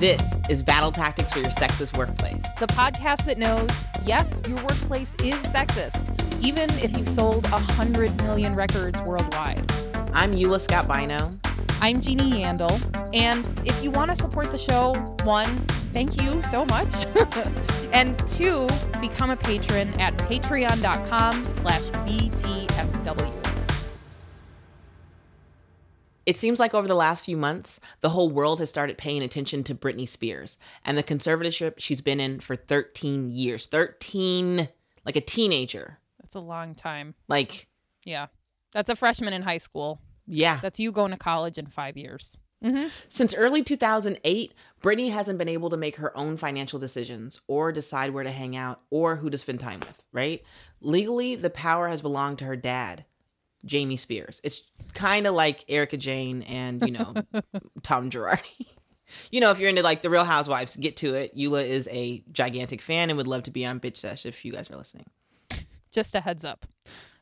This is Battle Tactics for Your Sexist Workplace. The podcast that knows, yes, your workplace is sexist, even if you've sold a hundred million records worldwide. I'm Eula Scott Bynoe. I'm Jeannie Yandel. And if you want to support the show, one, thank you so much. and two, become a patron at patreon.com slash BTSW. It seems like over the last few months, the whole world has started paying attention to Britney Spears and the conservatorship she's been in for 13 years. 13, like a teenager. That's a long time. Like, Yeah. That's a freshman in high school. yeah. That's you going to college in five years. Mm-hmm. Since early 2008, Britney hasn't been able to make her own financial decisions or decide where to hang out or who to spend time with, right? Legally, the power has belonged to her dad, Jamie Spears. It's kind of like Erika Jayne and, you know, Tom Girardi. You know, if you're into like the Real Housewives, get to it. Eula is a gigantic fan and would love to be on Bitch Sesh if you guys are listening. just a heads up.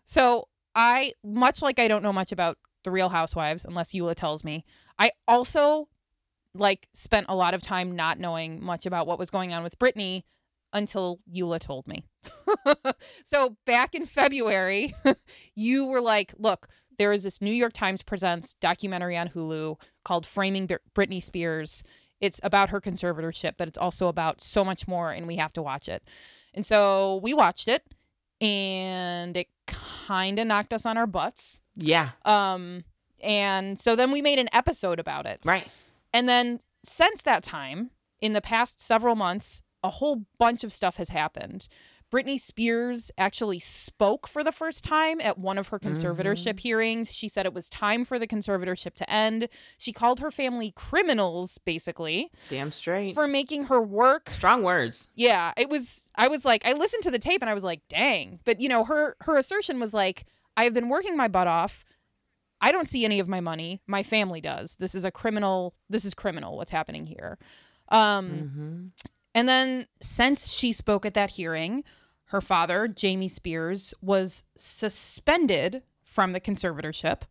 So I, much like I don't know much about the Real Housewives, unless Eula tells me, I also like spent a lot of time not knowing much about what was going on with Britney until Eula told me. so back in February, you were like, look, there is this New York Times Presents documentary on Hulu called Framing Br- Britney Spears. It's about her conservatorship, but it's also about so much more, and we have to watch it. And so we watched it, and it kind of knocked us on our butts. Yeah, Um, and so then we made an episode about it. right. And then since that time, in the past several months, a whole bunch of stuff has happened. Britney Spears actually spoke for the first time at one of her conservatorship hearings. She said it was time for the conservatorship to end. She called her family criminals, basically, Damn straight. for making her work Strong words. yeah, it was I was like I listened to the tape and I was like, "Dang." But you know, her her assertion was like, "I have been working my butt off. I don't see any of my money. My family does. This is a criminal this is criminal what's happening here." Um hmm and then since she spoke at that hearing, her father, Jamie Spears, was suspended from the conservatorship.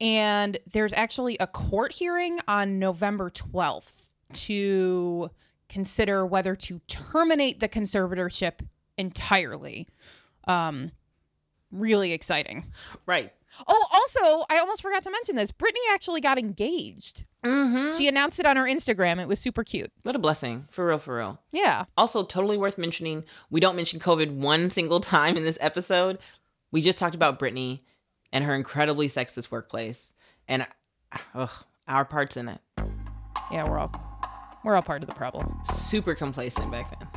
And there's actually a court hearing on November 12th to consider whether to terminate the conservatorship entirely. Um really exciting. Right. Oh, also, I almost forgot to mention this. Britney actually got engaged. Mm-hmm. She announced it on her Instagram. It was super cute. What a blessing. For real, for real. Yeah. Also, totally worth mentioning, we don't mention COVID one single time in this episode. We just talked about Britney and her incredibly sexist workplace and ugh, our parts in it. Yeah, we're all we're all part of the problem. Super complacent back then.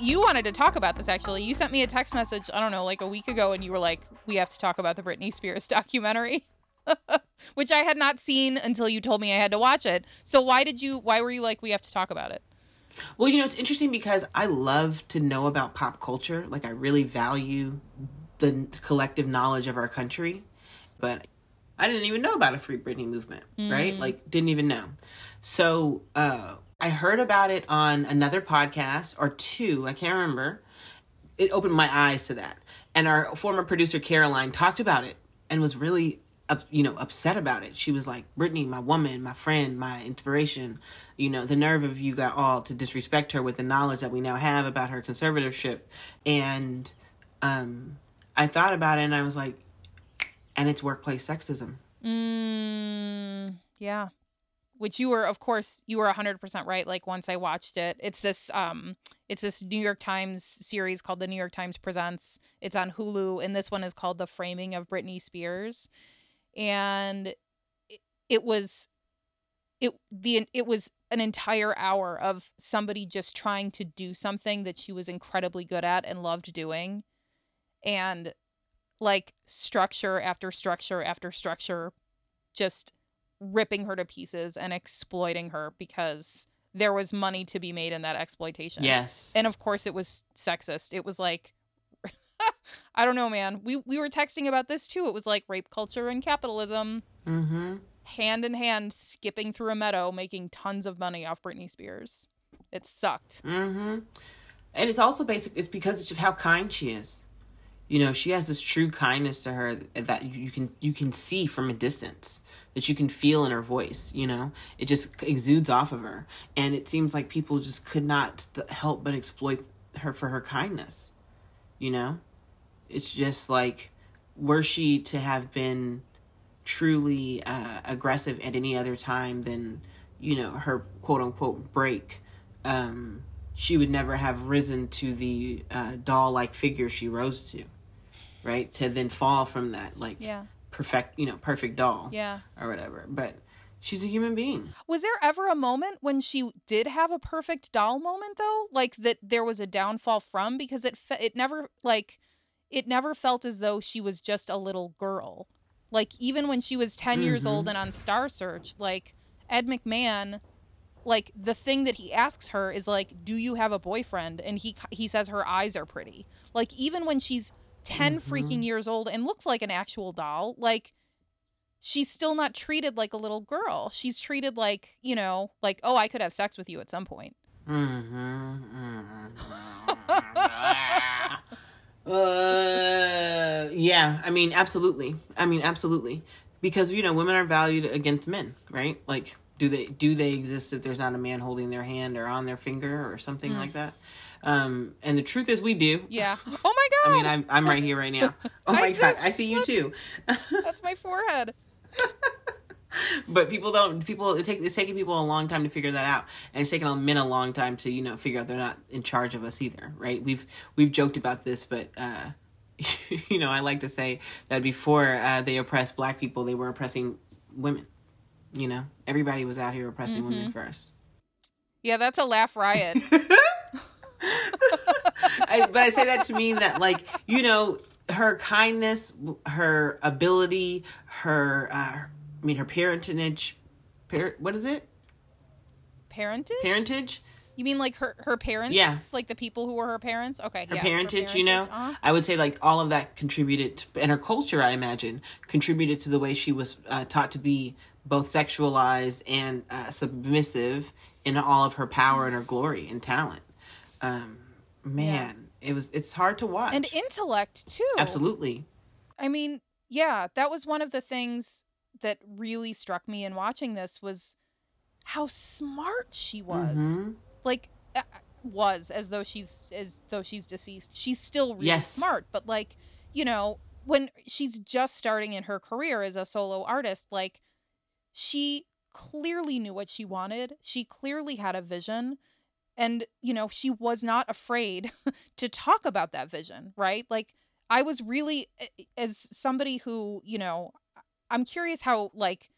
You wanted to talk about this actually. You sent me a text message, I don't know, like a week ago and you were like, "We have to talk about the Britney Spears documentary." Which I had not seen until you told me I had to watch it. So why did you why were you like we have to talk about it? Well, you know, it's interesting because I love to know about pop culture. Like, I really value the collective knowledge of our country. But I didn't even know about a free Britney movement, right? Like, didn't even know. So, uh, I heard about it on another podcast or two, I can't remember. It opened my eyes to that. And our former producer, Caroline, talked about it and was really up, you know, upset about it. She was like, Britney, my woman, my friend, my inspiration, you know, the nerve of you got all to disrespect her with the knowledge that we now have about her conservatorship. And um, I thought about it and I was like, and it's workplace sexism. Mm, yeah. Which you were of course you were 100% right like once I watched it. It's this um it's this New York Times series called The New York Times Presents. It's on Hulu and this one is called The Framing of Britney Spears. And it, it was it the it was an entire hour of somebody just trying to do something that she was incredibly good at and loved doing and like structure after structure after structure just ripping her to pieces and exploiting her because there was money to be made in that exploitation. Yes. And of course it was sexist. It was like I don't know, man. We we were texting about this too. It was like rape culture and capitalism mm-hmm. hand in hand skipping through a meadow making tons of money off Britney Spears. It sucked. Mm-hmm. And it's also basic. It's because of how kind she is. You know, she has this true kindness to her that you can you can see from a distance, that you can feel in her voice. You know, it just exudes off of her, and it seems like people just could not help but exploit her for her kindness. You know, it's just like were she to have been truly uh, aggressive at any other time than you know her quote unquote break um, she would never have risen to the uh, doll like figure she rose to right to then fall from that like Yeah. perfect you know perfect doll Yeah. or whatever but she's a human being Was there ever a moment when she did have a perfect doll moment though? Like that there was a downfall from because it fe- it never like it never felt as though she was just a little girl. Like even when she was 10 years old mm-hmm. and on Star Search, like Ed McMahon like the thing that he asks her is like do you have a boyfriend and he he says her eyes are pretty. Like even when she's 10 mm-hmm. freaking years old and looks like an actual doll, like she's still not treated like a little girl. She's treated like, you know, like, oh, I could have sex with you at some point. Mm-hmm. mm-hmm. uh, yeah, I mean, absolutely. I mean, absolutely. Because you know, women are valued against men, right? Like, do they do they exist if there's not a man holding their hand or on their finger or something like that? Um, and the truth is, we do. Yeah. Oh my god. I mean, I'm I'm right here right now. Oh I my god, just- I see you too. That's my forehead. but people don't people it take, it's taking people a long time to figure that out. And it's taken a men a long time to you know figure out they're not in charge of us either right? We've we've joked about this but uh you know i like to say that before uh, they oppressed black people they were oppressing women. You know everybody was out here oppressing women first Yeah, that's a laugh riot. I, but I say that to mean that, like, you know, her kindness, her ability, her, uh, I mean, her parentage, par- what is it? Parentage? Parentage? You mean like her her parents? Yeah. Like the people who were her parents? Okay. her yeah, parentage, you know, Uh-huh. I would say like all of that contributed, to, and her culture, I imagine, contributed to the way she was uh, taught to be both sexualized and uh, submissive in all of her power and her glory and talent. Um, man, it was it's hard to watch. And intellect too. Absolutely, I mean, yeah, that was one of the things that really struck me in watching this was how smart she was. Mhm. Like uh, was as though she's as though she's deceased. She's still really Yes. smart, but like, you know, when she's just starting in her career as a solo artist, like she clearly knew what she wanted. She clearly had a vision and you know, she was not afraid to talk about that vision, right? Like I was really as somebody who, you know, I'm curious how like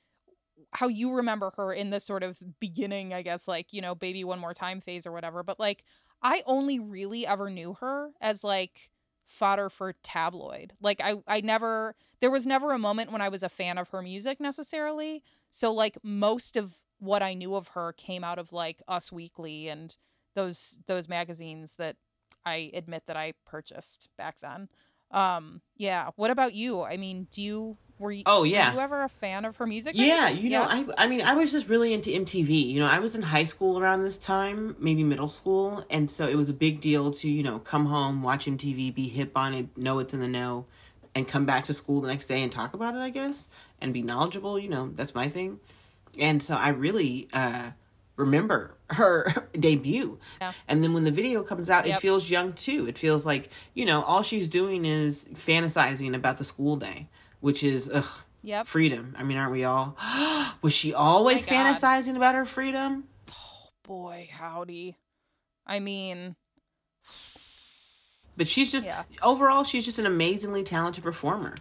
how you remember her in this sort of beginning, I guess, like, you know, baby one more time phase or whatever. But like I only really ever knew her as like fodder for tabloid. Like I I never there was never a moment when I was a fan of her music necessarily. So like most of what I knew of her came out of like Us Weekly and those those magazines that I admit that I purchased back then. Um yeah, what about you? I mean, do you were you Oh, were yeah. you ever a fan of her music? Yeah, you know, I I mean, I was just really into MTV. You know, I was in high school around this time, maybe middle school, and so it was a big deal to you know come home, watch MTV, be hip on it, know it's in the know, and come back to school the next day and talk about it. I guess and be knowledgeable. You know, that's my thing, and so I really uh, remember her debut. Yeah. And then when the video comes out, it feels young too. It feels like you know all she's doing is fantasizing about the school day, which is ugh Yep. freedom. I mean, aren't we all? Was she always God. fantasizing about her freedom? Boy, howdy. I mean, But she's just Yeah. overall, she's just an amazingly talented performer,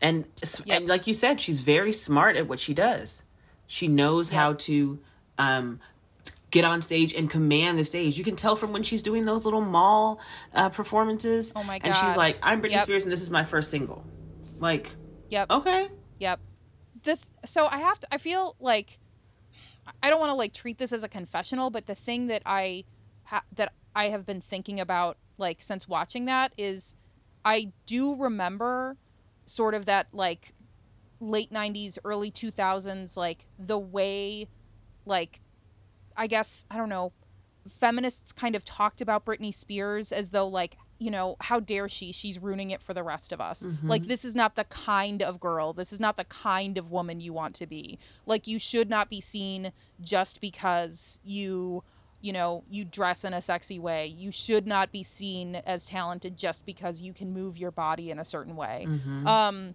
and, Yep. and like you said, she's very smart at what she does. She knows how to um, get on stage and command the stage. You can tell from when she's doing those little mall uh, performances. Oh my god! And she's like, "I'm Britney Yep. Spears, and this is my first single." Like, yep. okay, Yep. The th- so I have to I feel like I don't want to like treat this as a confessional, but the thing that I ha- that I have been thinking about like since watching that is I do remember sort of that like late 90s early 2000s like the way like I guess I don't know feminists kind of talked about Britney Spears as though like you know, how dare she? She's ruining it for the rest of us. Like, this is not the kind of girl, this is not the kind of woman you want to be. Like, you should not be seen just because you, you know, you dress in a sexy way. You should not be seen as talented just because you can move your body in a certain way. Um,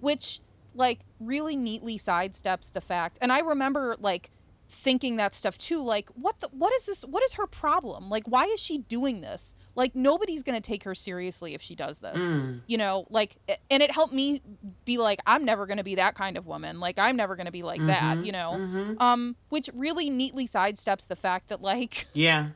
which, like, really neatly sidesteps the fact. And I remember, like, thinking that stuff too like what the what is this what is her problem like why is she doing this like nobody's gonna take her seriously if she does this Mm. you know like and it helped me be like i'm never gonna be that kind of woman like i'm never gonna be like that you know Mhm. um which really neatly sidesteps the fact that like Yeah.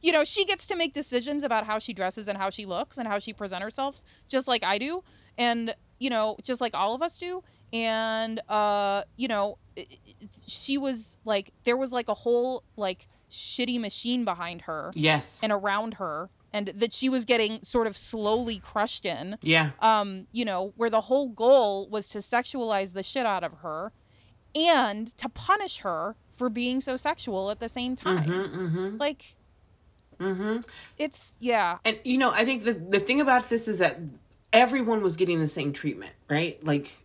you know she gets to make decisions about how she dresses and how she looks and how she present herself just like i do and you know just like all of us do and uh you know i- i- she was like there was like a whole like shitty machine behind her Yes. and around her and that she was getting sort of slowly crushed in yeah. um you know where the whole goal was to sexualize the shit out of her and to punish her for being so sexual at the same time Mm-hmm, mm-hmm, like mm-hmm. it's yeah And you know, I think the the thing about this is that everyone was getting the same treatment, right? Like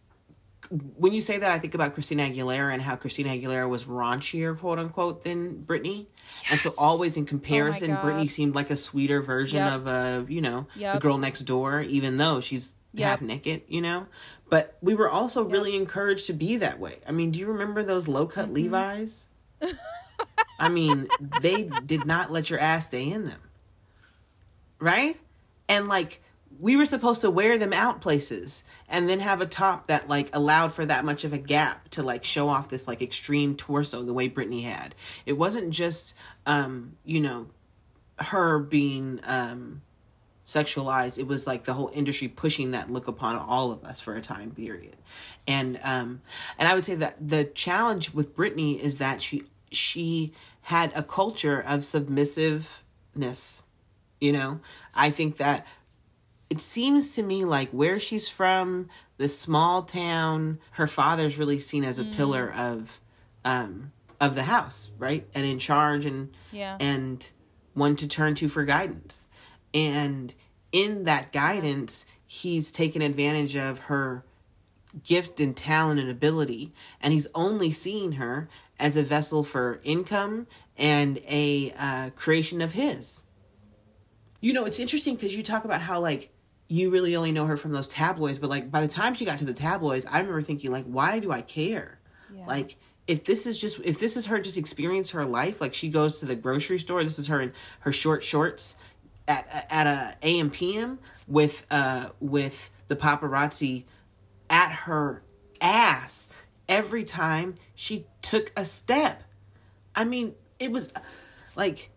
when you say that, I think about Christina Aguilera and how Christina Aguilera was raunchier, quote unquote, than Britney. And so always in comparison, God. Britney seemed like a sweeter version Yep. of a, you know, the girl next door, even though she's Yep. half naked, you know. But we were also really encouraged to be that way. I mean, do you remember those low cut Mm-hmm. Levi's? I mean, they did not let your ass stay in them. Right? And like we were supposed to wear them out places and then have a top that like allowed for that much of a gap to like show off this like extreme torso the way Britney had. It wasn't just um, you know, her being um sexualized. It was like the whole industry pushing that look upon all of us for a time period. And um and I would say that the challenge with Britney is that she she had a culture of submissiveness. You know, I think that it seems to me like where she's from, this small town, her father's really seen as a pillar of um of the house, right? And in charge and Yeah. and one to turn to for guidance. And in that guidance, he's taken advantage of her gift and talent and ability, and he's only seen her as a vessel for income and a uh, creation of his. You know, it's interesting because you talk about how like you really only know her from those tabloids, but like by the time she got to the tabloids, I remember thinking like, why do I care? Yeah. Like if this is just if this is her just experience her life, like she goes to the grocery store, this is her in her short shorts at at a AM PM with uh with the paparazzi at her ass every time she took a step. I mean, it was like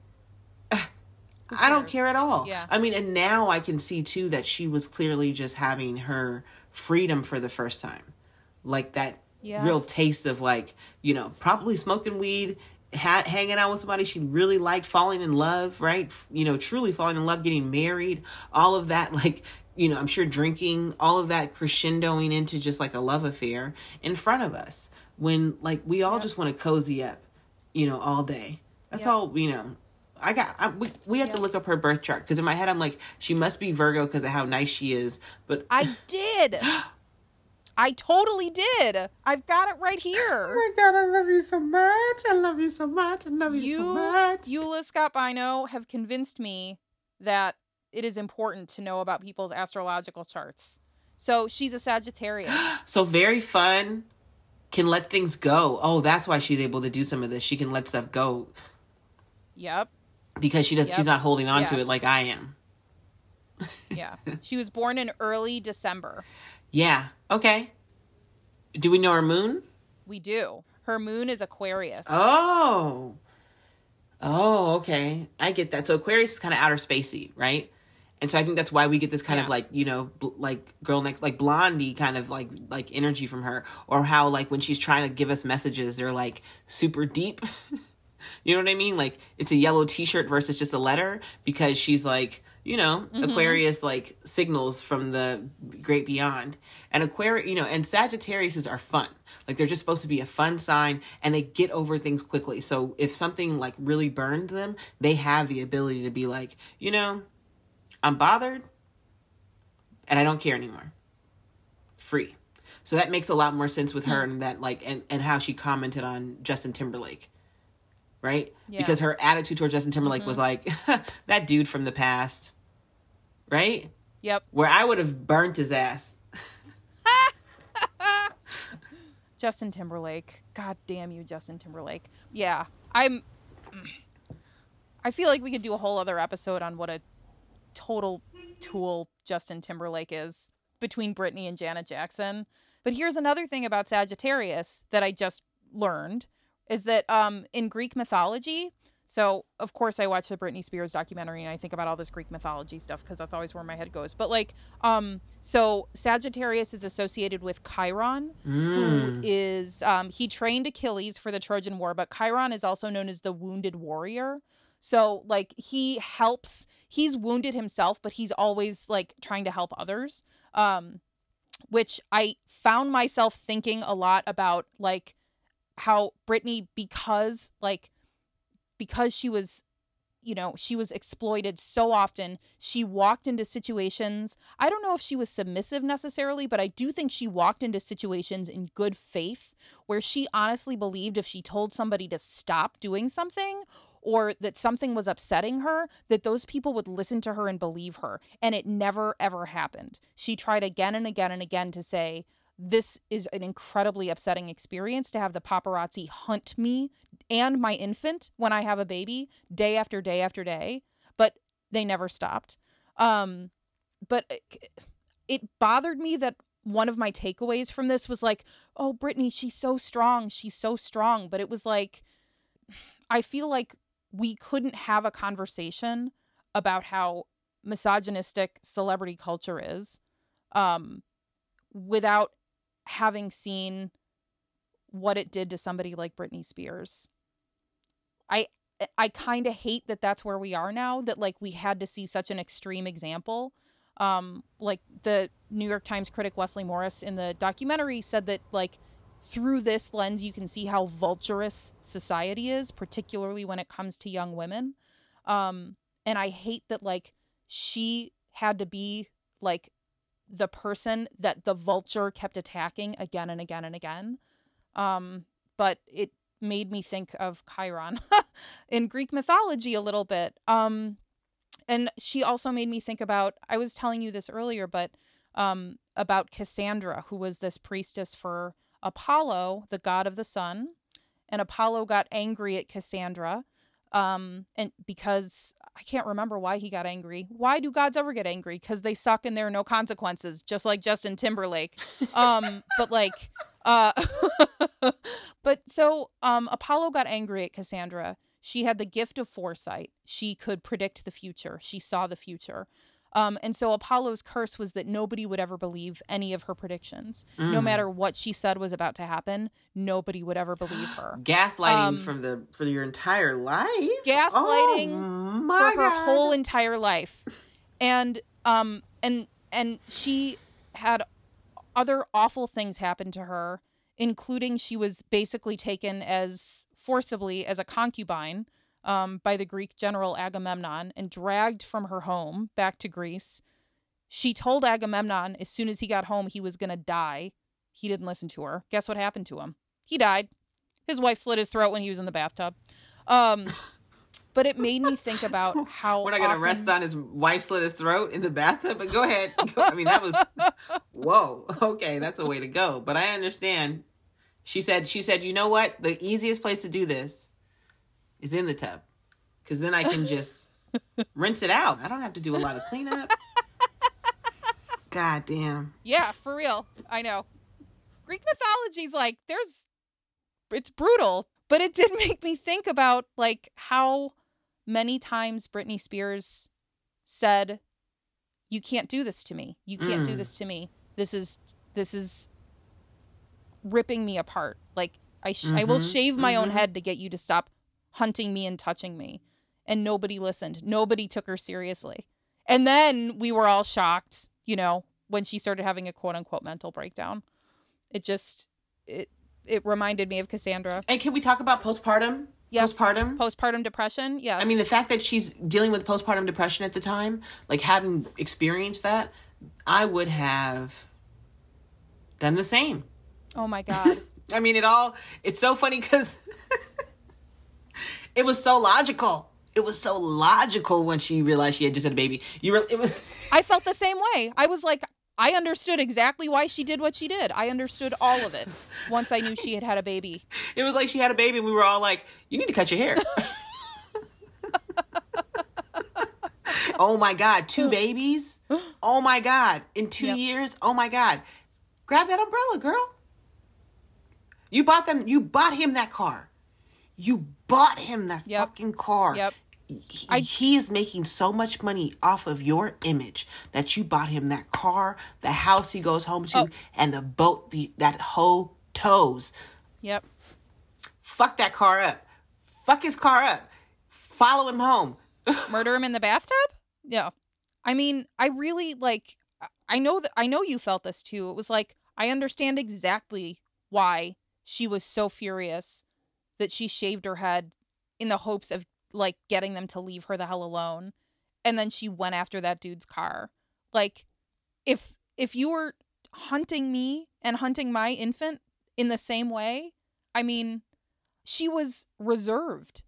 I don't care at all. Yeah. I mean, and now I can see too that she was clearly just having her freedom for the first time. Like that Yeah. real taste of like, you know, probably smoking weed, ha- hanging out with somebody she really liked, falling in love, right? You know, truly falling in love, getting married, all of that like you know, I'm sure drinking, all of that crescendoing into just like a love affair in front of us when like we all just want to cozy up, you know, all day. That's Yep. all, you know. I got. I, we we have to look up her birth chart because in my head I'm like she must be Virgo because of how nice she is. But I did. I totally did. I've got it right here. oh my god, I love you so much. I love you so much. I love you, You, so much. Eula Scott Bynoe, have convinced me that it is important to know about people's astrological charts. So she's a Sagittarius. So very fun. Can let things go. Oh, that's why she's able to do some of this. She can let stuff go yep. Because she does. Yep. She's not holding on to it like I am. Yeah. she was born in early December. Yeah. Okay. Do we know her moon? We do. Her moon is Aquarius. Oh. Oh, okay. I get that. So Aquarius is kind of outer spacey, right? And so I think that's why we get this kind of like, you know, bl- like girl next like blondie kind of like like energy from her or how like when she's trying to give us messages they're like super deep. you know what I mean? Like it's a yellow t-shirt versus just a letter because she's like, you know, mm-hmm. Aquarius like signals from the great beyond. And Aquarius, you know, and Sagittarius are fun. Like they're just supposed to be a fun sign and they get over things quickly. So if something like really burned them, they have the ability to be like, you know, I'm bothered and I don't care anymore. Free. So that makes a lot more sense with her and that like and, and how she commented on Justin Timberlake. Right? Yeah. Because her attitude toward Justin Timberlake mm-hmm. was like that dude from the past. Right? Yep. Where I would have burnt his ass. Justin Timberlake. God damn you, Justin Timberlake. Yeah. I'm I feel like we could do a whole other episode on what a total tool Justin Timberlake is between Britney and Janet Jackson. But here's another thing about Sagittarius that I just learned is that um in Greek mythology, so of course I watch the Britney Spears documentary and I think about all this Greek mythology stuff because that's always where my head goes. But like um so Sagittarius is associated with Chiron, who is um he trained Achilles for the Trojan War, but Chiron is also known as the wounded warrior. So like he helps he's wounded himself, but he's always like trying to help others. Um which I found myself thinking a lot about like how Britney because like because she was you know she was exploited so often she walked into situations i don't know if she was submissive necessarily but i do think she walked into situations in good faith where she honestly believed if she told somebody to stop doing something or that something was upsetting her that those people would listen to her and believe her. And it never ever happened. She tried again and again and again to say this is an incredibly upsetting experience to have the paparazzi hunt me and my infant when I have a baby day after day after day, but they never stopped. Um, but it, bothered me that one of my takeaways from this was like, oh, Britney, she's so strong. She's so strong. But it was like, I feel like we couldn't have a conversation about how misogynistic celebrity culture is um, without having seen what it did to somebody like Britney Spears. I I kind of hate that that's where we are now that like we had to see such an extreme example. Um like the New York Times critic Wesley Morris in the documentary said that like through this lens you can see how vulturous society is particularly when it comes to young women. Um and I hate that like she had to be like the person that the vulture kept attacking again and again and again. Um, but it made me think of Chiron in Greek mythology a little bit. Um, and she also made me think about, I was telling you this earlier, but um, about Cassandra, who was this priestess for Apollo, the god of the sun. And Apollo got angry at Cassandra um and because i can't remember why he got angry. Why do gods ever get angry? Because they suck and there are no consequences just like justin timberlake. Um but like uh but so um apollo got angry at cassandra. She had the gift of foresight. She could predict the future. She saw the future um, and so Apollo's curse was that nobody would ever believe any of her predictions. No Mm. matter what she said was about to happen, nobody would ever believe her. Gaslighting Um, from the for your entire life. Gaslighting oh, for my her whole entire life and um and and she had other awful things happen to her including she was basically taken as forcibly as a concubine um, by the greek general agamemnon and dragged from her home back to greece she told agamemnon as soon as he got home he was going to die he didn't listen to her guess what happened to him he died his wife slit his throat when he was in the bathtub um but it made me think about how We're not gonna often- rest on his wife slit his throat in the bathtub, but go ahead. Go- I mean, that was whoa. Okay, that's a way to go. But I understand. She said. She said, you know what? The easiest place to do this is in the tub, because then I can just rinse it out. I don't have to do a lot of cleanup. God damn. Yeah, for real. I know. Greek mythology's like there's it's brutal, but it did make me think about like how many times Britney Spears said you can't do this to me. You can't do Mm. this to me. This is this is ripping me apart. Like I sh- I will Mhm, shave my own mhm. head to get you to stop hunting me and touching me. And nobody listened. Nobody took her seriously. And then we were all shocked, you know, when she started having a quote unquote mental breakdown. It just it it reminded me of Cassandra. And can we talk about postpartum? Yes. Postpartum? Postpartum depression. Yeah. I mean, the fact that she's dealing with postpartum depression at the time, like having experienced that, I would have done the same. oh my god. I mean, it all, it's so funny because it was so logical. It was so logical when she realized she had just had a baby. You were, it was, I felt the same way. I was like, I understood exactly why she did what she did. I understood all of it once I knew she had had a baby. it was like she had a baby and we were all like, you need to cut your hair. oh my God, two babies? Oh my God, in two Yep. years? Oh my God. Grab that umbrella, girl. You bought them, you bought him that car. You bought him that Yep. fucking car. Yep. He, I- he is making so much money off of your image that you bought him that car, the house he goes home to, Oh. and the boat the, that hoe tows. Yep. Fuck that car up. Fuck his car up. Follow him home. Murder him in the bathtub? Yeah. I mean, I really like I know that I know you felt this too. It was like I understand exactly why she was so furious that she shaved her head in the hopes of like getting them to leave her the hell alone. And then she went after that dude's car. Like if if you were hunting me and hunting my infant in the same way, I mean, she was reserved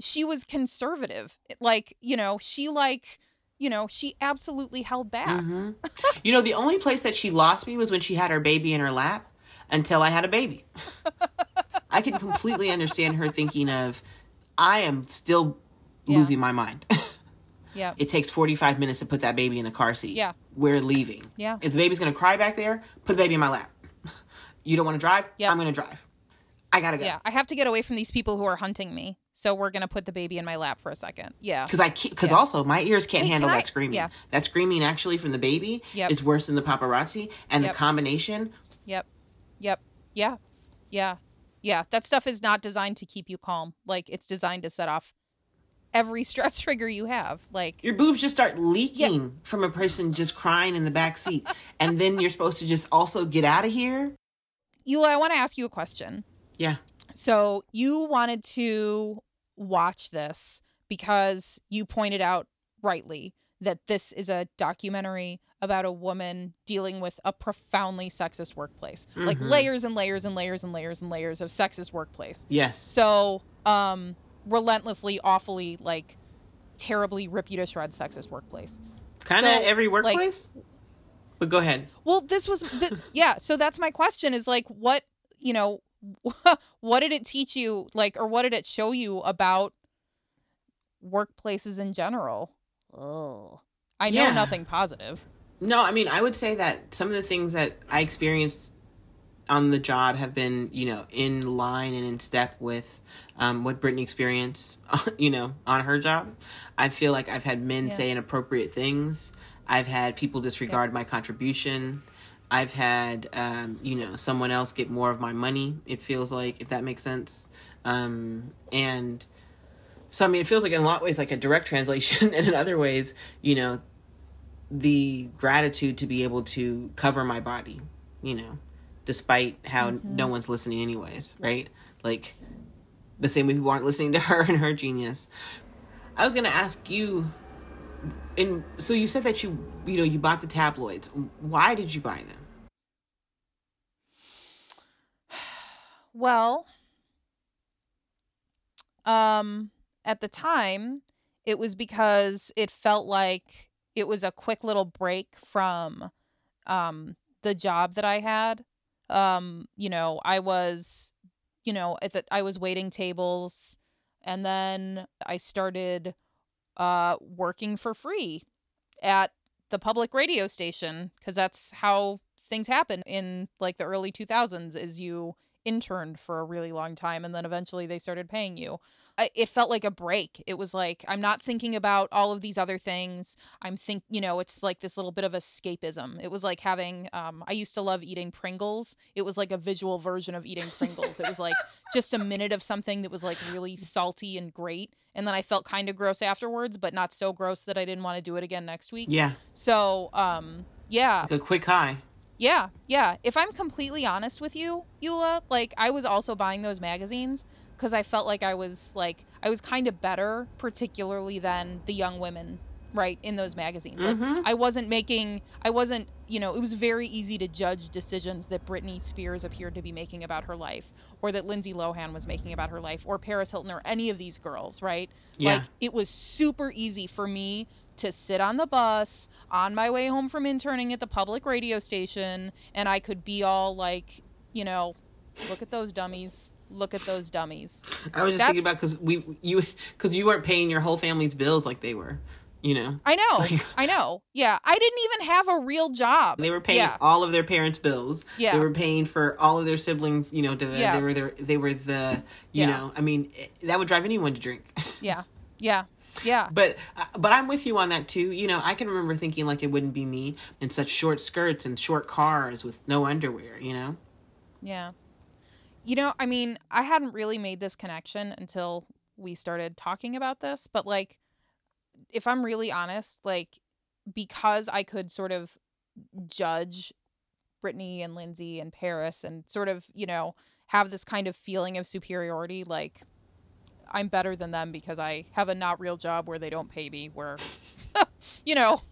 she was conservative. Like, you know, she like, you know, she absolutely held back. hmm you know, the only place that she lost me was when she had her baby in her lap until I had a baby. I can completely understand her thinking of, I am still Yeah. losing my mind. Yeah. it takes 45 minutes to put that baby in the car seat. Yeah. We're leaving. Yeah. If the baby's going to cry back there, put the baby in my lap. You don't want to drive? Yeah. I'm going to drive. I got to go. Yeah. I have to get away from these people who are hunting me. So we're going to put the baby in my lap for a second. Yeah. Because I because Yeah. also my ears can't handle can that screaming. yeah. That screaming actually from the baby Yep. is worse than the paparazzi, and Yep. the combination. Yep. Yep. Yeah. Yeah. Yeah. That stuff is not designed to keep you calm. Like it's designed to set off every stress trigger you have. Like Your boobs just start leaking from a person just crying in the back seat, and then you're supposed to just also get out of here. Eula, I want to ask you a question. Yeah. So you wanted to watch this because you pointed out rightly that this is a documentary about a woman dealing with a profoundly sexist workplace. Like Mhm. layers and layers and layers and layers and layers of sexist workplace. Yes. So, um relentlessly awfully like terribly rip you to shreds sexist workplace. Kind of So, every like- workplace. but go ahead. Well, this was th- yeah, so that's my question is like what, you know, what did it teach you like or what did it show you about workplaces in general? Oh. I know Yeah. nothing positive. No, I mean, I would say that some of the things that I experienced on the job have been, you know, in line and in step with um, what Britney experienced, you know, on her job. I feel like I've had men Yeah. say inappropriate things. I've had people disregard my contribution. I've had, um, you know, someone else get more of my money. It feels like, if that makes sense. Um, and so, I mean, it feels like in a lot of ways like a direct translation, and in other ways, you know, the gratitude to be able to cover my body, you know, despite how no one's listening, anyways, right? Like the same way people aren't listening to her and her genius. I was gonna ask you, and so you said that you, you know, you bought the tabloids. Why did you buy them? Well, um at the time it was because it felt like it was a quick little break from um the job that I had. Um you know, I was you know, at the I was waiting tables and then I started uh working for free at the public radio station cuz that's how things happen in like the early 2000s is you interned for a really long time and then eventually they started paying you. It felt like a break. It was like I'm not thinking about all of these other things. I'm think, you know, it's like this little bit of escapism. It was like having um I used to love eating Pringles. It was like a visual version of eating Pringles. it was like just a minute of something that was like really salty and great and then I felt kind of gross afterwards, but not so gross that I didn't want to do it again next week. Yeah, So, um yeah. a quick high. Yeah, yeah. If I'm completely honest with you, Eula, like I was also buying those magazines because I felt like I was like I was kind of better, particularly than the young women, right, in those magazines. Like mm-hmm. I wasn't making, I wasn't, you know, it was very easy to judge decisions that Britney Spears appeared to be making about her life, or that Lindsay Lohan was making about her life, or Paris Hilton, or any of these girls, right? Yeah. Like it was super easy for me to sit on the bus on my way home from interning at the public radio station, and I could be all like, you know, look at those dummies. Look at those dummies. I was just thinking about because we you because you weren't paying your whole family's bills like they were, you know. I know. I know. Yeah. I didn't even have a real job. They were paying Yeah. all of their parents' bills. Yeah. They were paying for all of their siblings. You know, da- da- Yeah. they were their, they were the you Yeah. know. I mean, that would drive anyone to drink. Yeah. Yeah. Yeah. but uh, but I'm with you on that too. You know, I can remember thinking like it wouldn't be me in such short skirts and short cars with no underwear. You know. Yeah. You know, I mean, I hadn't really made this connection until we started talking about this, but like if I'm really honest, like because I could sort of judge Britney and Lindsay and Paris and sort of, you know, have this kind of feeling of superiority like I'm better than them because I have a not real job where they don't pay me where you know,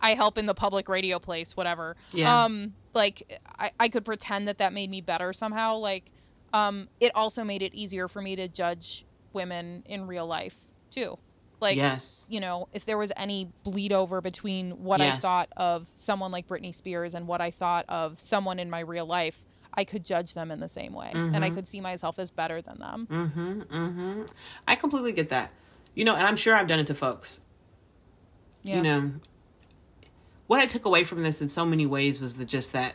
I help in the public radio place, whatever. Yeah. Um, like I, I could pretend that that made me better somehow. Like, um, it also made it easier for me to judge women in real life too. Like, yes. you know, if there was any bleed over between what I thought of someone like Britney Spears and what I thought of someone in my real life, I could judge them in the same way, and I could see myself as better than them. Mm-hmm. Mm-hmm. I completely get that. You know, and I'm sure I've done it to folks. Yeah. You know, what I took away from this in so many ways was the just that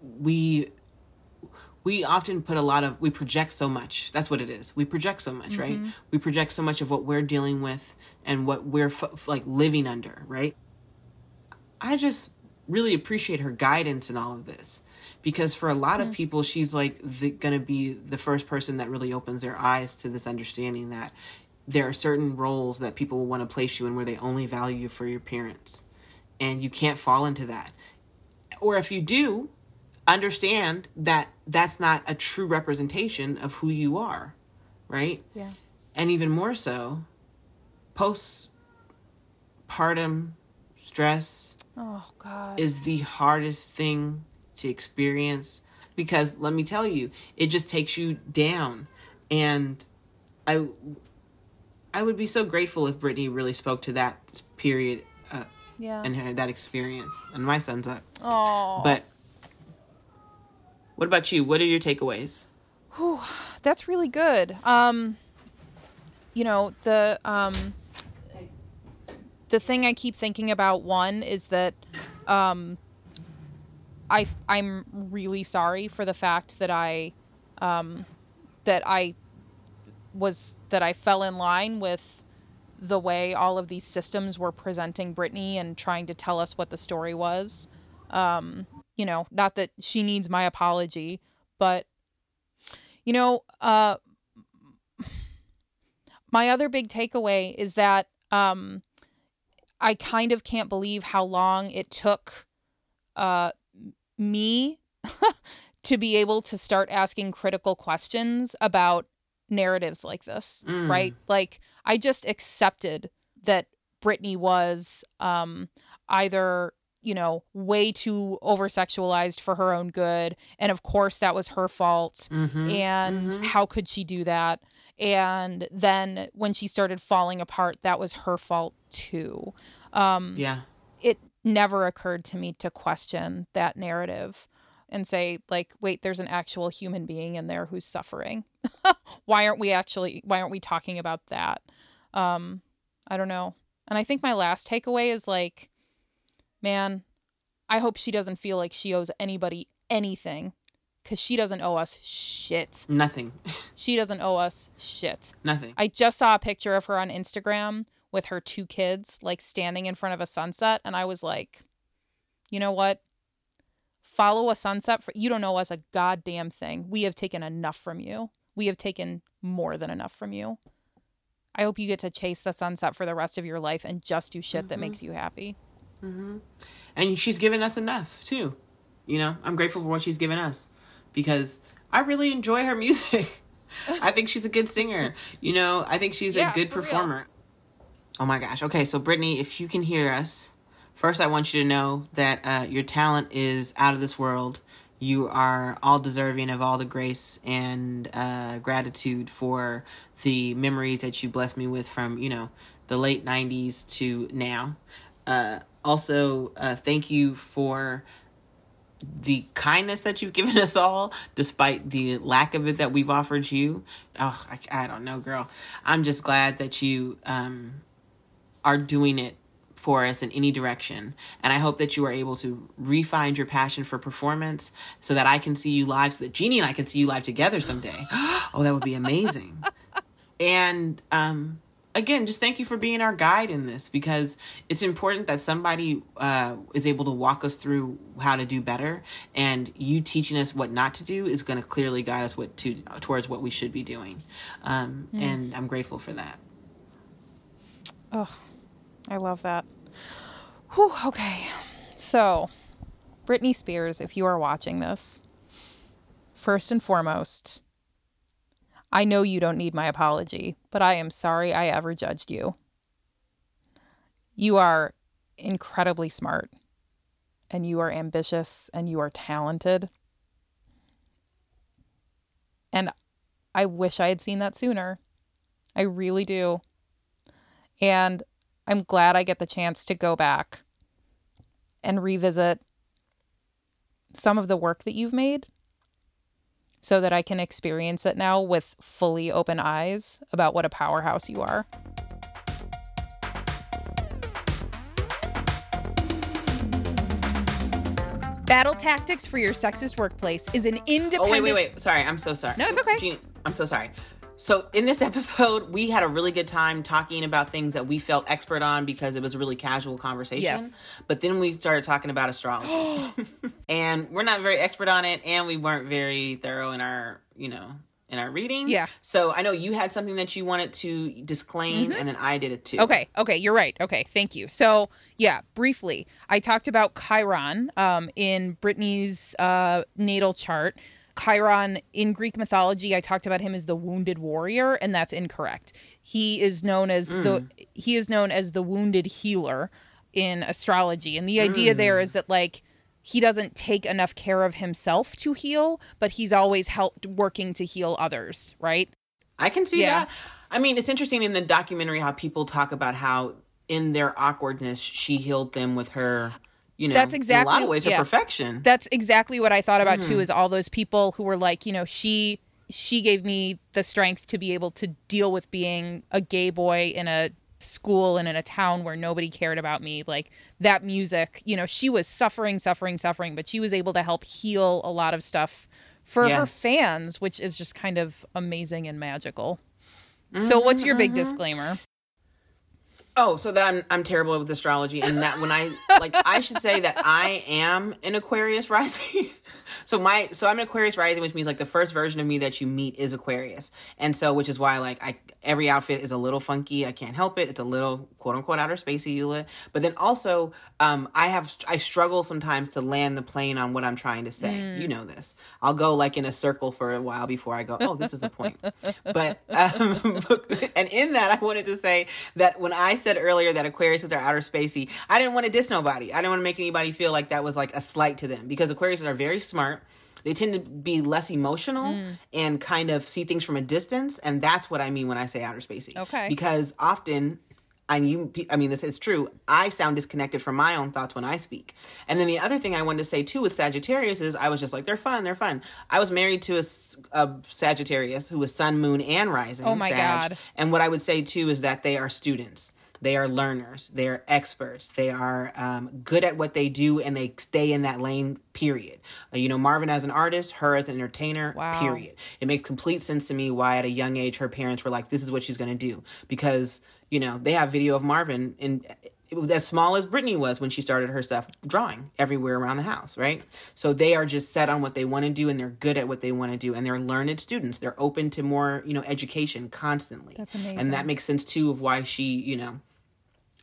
we we often put a lot of we project so much. That's what it is. We project so much, right? Mm-hmm. We project so much of what we're dealing with and what we're f- like living under, right? I just really appreciate her guidance in all of this because for a lot of mm-hmm. people she's like the, gonna be the first person that really opens their eyes to this understanding that there are certain roles that people will want to place you in where they only value you for your appearance and you can't fall into that or if you do understand that that's not a true representation of who you are right Yeah. and even more so postpartum stress Oh God. is the hardest thing to experience because let me tell you it just takes you down and i i would be so grateful if britney really spoke to that period yeah. and her, that experience and my son's up oh. but what about you what are your takeaways that's really good. Um, you know the um, the thing I keep thinking about one is that um, I I'm really sorry for the fact that I um, that I was that I fell in line with the way all of these systems were presenting Britney and trying to tell us what the story was. Um, you know, not that she needs my apology, but you know, uh, my other big takeaway is that um, I kind of can't believe how long it took uh, me to be able to start asking critical questions about narratives like this, Mm. right? Like, I just accepted that Britney was um, either you know way too over sexualized for her own good and of course that was her fault mm-hmm. and how could she do that and then when she started falling apart that was her fault too um yeah it never occurred to me to question that narrative and say like wait there's an actual human being in there who's suffering. Why aren't we actually why aren't we talking about that? Um i don't know. And i think my last takeaway is like man i hope she doesn't feel like she owes anybody anything because she doesn't owe us shit. Nothing. She doesn't owe us shit. Nothing. I just saw a picture of her on Instagram with her two kids, like standing in front of a sunset. And I was like, you know what? Follow a sunset. For, you don't know us a goddamn thing. We have taken enough from you. We have taken more than enough from you. I hope you get to chase the sunset for the rest of your life and just do shit that makes mm-hmm. you happy. Mm-hmm. and she's given us enough too you know i'm grateful for what she's given us because i really enjoy her music I think she's a good singer. You know, I think she's Yeah, a good for real. performer. Oh my gosh. Okay, so Britney, if you can hear us, first I want you to know that uh, your talent is out of this world. You are all deserving of all the grace and uh, gratitude for the memories that you blessed me with from, you know, the late 90s to now. Uh, also, uh, thank you for the kindness that you've given us all, despite the lack of it that we've offered you. Oh, I, I don't know, girl. I'm just glad that you um, are doing it for us in any direction. And I hope that you are able to refind your passion for performance so that I can see you live, so that Jeannie and I can see you live together someday. oh, that would be amazing. and um, again, just thank you for being our guide in this because it's important that somebody uh, is able to walk us through how to do better, and you teaching us what not to do is going to clearly guide us what to towards what we should be doing. Um, And I'm grateful for that. Oh, I love that. Whew, okay. So, Britney Spears, if you are watching this, first and foremost, I know you don't need my apology, but I am sorry I ever judged you. You are incredibly smart, and you are ambitious, and you are talented. And I wish I had seen that sooner. I really do. And I'm glad I get the chance to go back and revisit some of the work that you've made so that I can experience it now with fully open eyes about what a powerhouse you are. Battle Tactics for Your Sexist Workplace is an independent. Oh wait, wait, wait. Sorry, I'm so sorry. No, it's okay. Jeannie, I'm so sorry. So in this episode, we had a really good time talking about things that we felt expert on because it was a really casual conversation. Yes. But then we started talking about astrology, and we're not very expert on it, and we weren't very thorough in our, you know, in our reading. Yeah. So I know you had something that you wanted to disclaim, and then I did it too. Okay, okay, you're right. Okay, thank you. So, yeah, briefly, I talked about Chiron um, in Britney's uh, natal chart. Chiron in Greek mythology, I talked about him as the wounded warrior, and that's incorrect. He is known as the hmm. he is known as the wounded healer in astrology, and the idea there hmm. is that like he doesn't take enough care of himself to heal, but he's always helped working to heal others, right? I can see Yeah. that. I mean, it's interesting in the documentary how people talk about how in their awkwardness she healed them with her, you know, That's in a lot exactly- of ways yeah. perfection. that's exactly what I thought about too mm-hmm. is all those people who were like, you know, she she gave me the strength to be able to deal with being a gay boy in a school and in a town where nobody cared about me. Like that music you know she was suffering suffering suffering but she was able to help heal a lot of stuff for her fans which is just kind of amazing and magical. So what's your big mm-hmm, mm-hmm. disclaimer Oh, so that I'm I'm terrible with astrology, and that when I like I should say that I am an Aquarius rising. so my so I'm an Aquarius rising, which means like the first version of me that you meet is Aquarius, and so which is why like I every outfit is a little funky. I can't help it. It's a little quote unquote outer spacey, Eula. But then also um I have I struggle sometimes to land the plane on what I'm trying to say. You know this. I'll go like in a circle for a while before I go. Oh, this is the point. but um, and in that I wanted to say that when I said earlier that Aquariuses are outer spacey, I didn't want to diss nobody. I didn't want to make anybody feel like that was like a slight to them because Aquariuses are very smart. They tend to be less emotional mm. and kind of see things from a distance, and that's what I mean when I say outer spacey. Okay. Because often and you i mean this is true i sound disconnected from my own thoughts when i speak and then the other thing i wanted to say too with sagittarius is i was just like they're fun they're fun i was married to a sagittarius who was sun moon and rising Oh my Sag. God. and what i would say too is that they are students they are learners. They are experts. They are um, good at what they do and they stay in that lane period. Uh, you know marvin as an artist her as an entertainer Wow. period. It makes complete sense to me why at a young age her parents were like this is what she's going to do. Because you know they have video of marvin and it was as small as britney was when she started her stuff drawing everywhere around the house right? So they are just set on what they want to do and they're good at what they want to do and they're learned students. They're open to more you know education constantly. That's amazing. and that makes sense too of why she you know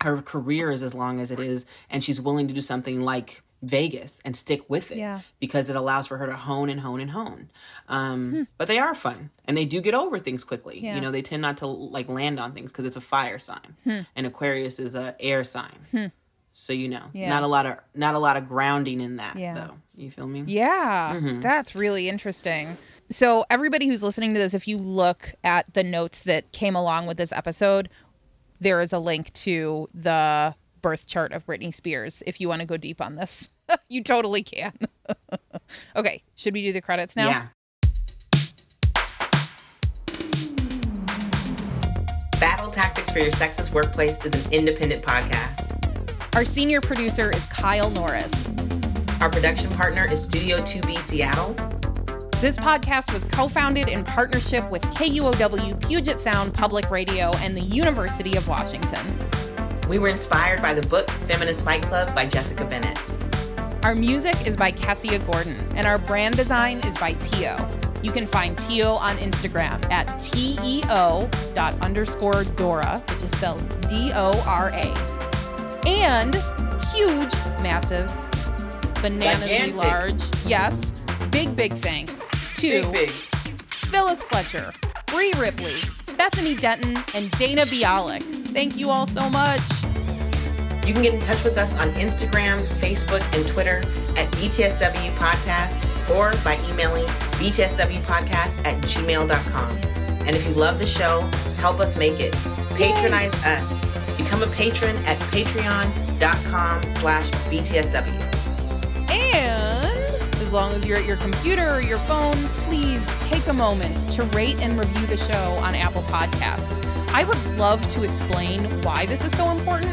her career is as long as it is and she's willing to do something like Vegas and stick with it Yeah. because it allows for her to hone and hone and hone. Um, But they are fun and they do get over things quickly. Hmm. Yeah. You know, they tend not to like land on things because it's a fire sign, Hmm. and Aquarius is a air sign. So you know, Yeah. not a lot of not a lot of grounding in that though. You feel me? Yeah, that's really interesting. So, everybody who's listening to this, if you look at the notes that came along with this episode, there is a link to the birth chart of Britney Spears if you want to go deep on this. you totally can. okay, should we do the credits now? Yeah. Battle Tactics for Your Sexist Workplace is an independent podcast. Our senior producer is Kyle Norris. Our production partner is Studio 2B Seattle. This podcast was co founded in partnership with KUOW Puget Sound Public Radio and the University of Washington. We were inspired by the book Feminist Fight Club by Jessica Bennett. Our music is by Kessia Gordon, and our brand design is by Tio. You can find Tio on Instagram at teo dot underscore Dora, which is spelled D O R A. And huge, massive, bananas large, yes, big, big thanks Big, big. Phyllis Fletcher, Bree Ripley, Bethany Denton, and Dana Bialik. Thank you all so much. You can get in touch with us on Instagram, Facebook, and Twitter at BTSW Podcast or by emailing btswpodcast at gmail.com. And if you love the show, help us make it. Patronize us. Become a patron at patreon.com slash btsw. Long as you're at your computer or your phone, please take a moment to rate and review the show on Apple Podcasts. I would love to explain why this is so important.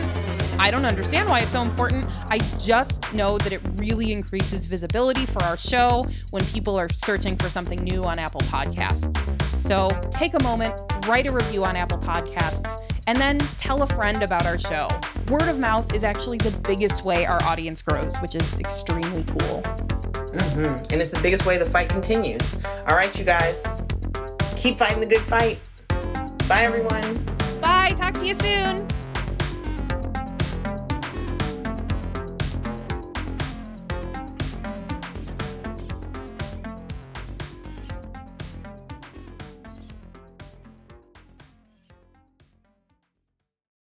I don't understand why it's so important. I just know that it really increases visibility for our show when people are searching for something new on Apple Podcasts. So take a moment, write a review on Apple Podcasts, and then tell a friend about our show. Word of mouth is actually the biggest way our audience grows, which is extremely cool. Mm-hmm. And it's the biggest way the fight continues. All right, you guys. Keep fighting the good fight. Bye, everyone. Bye. Talk to you soon.